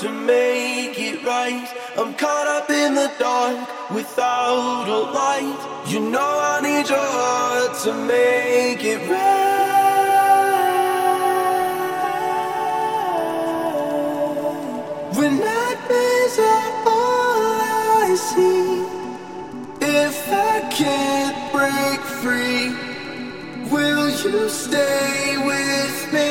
to make it right. I'm caught up in the dark without a light. You know I need your heart to make it right. When nightmares are all I see, if I can't break free, will you stay with me?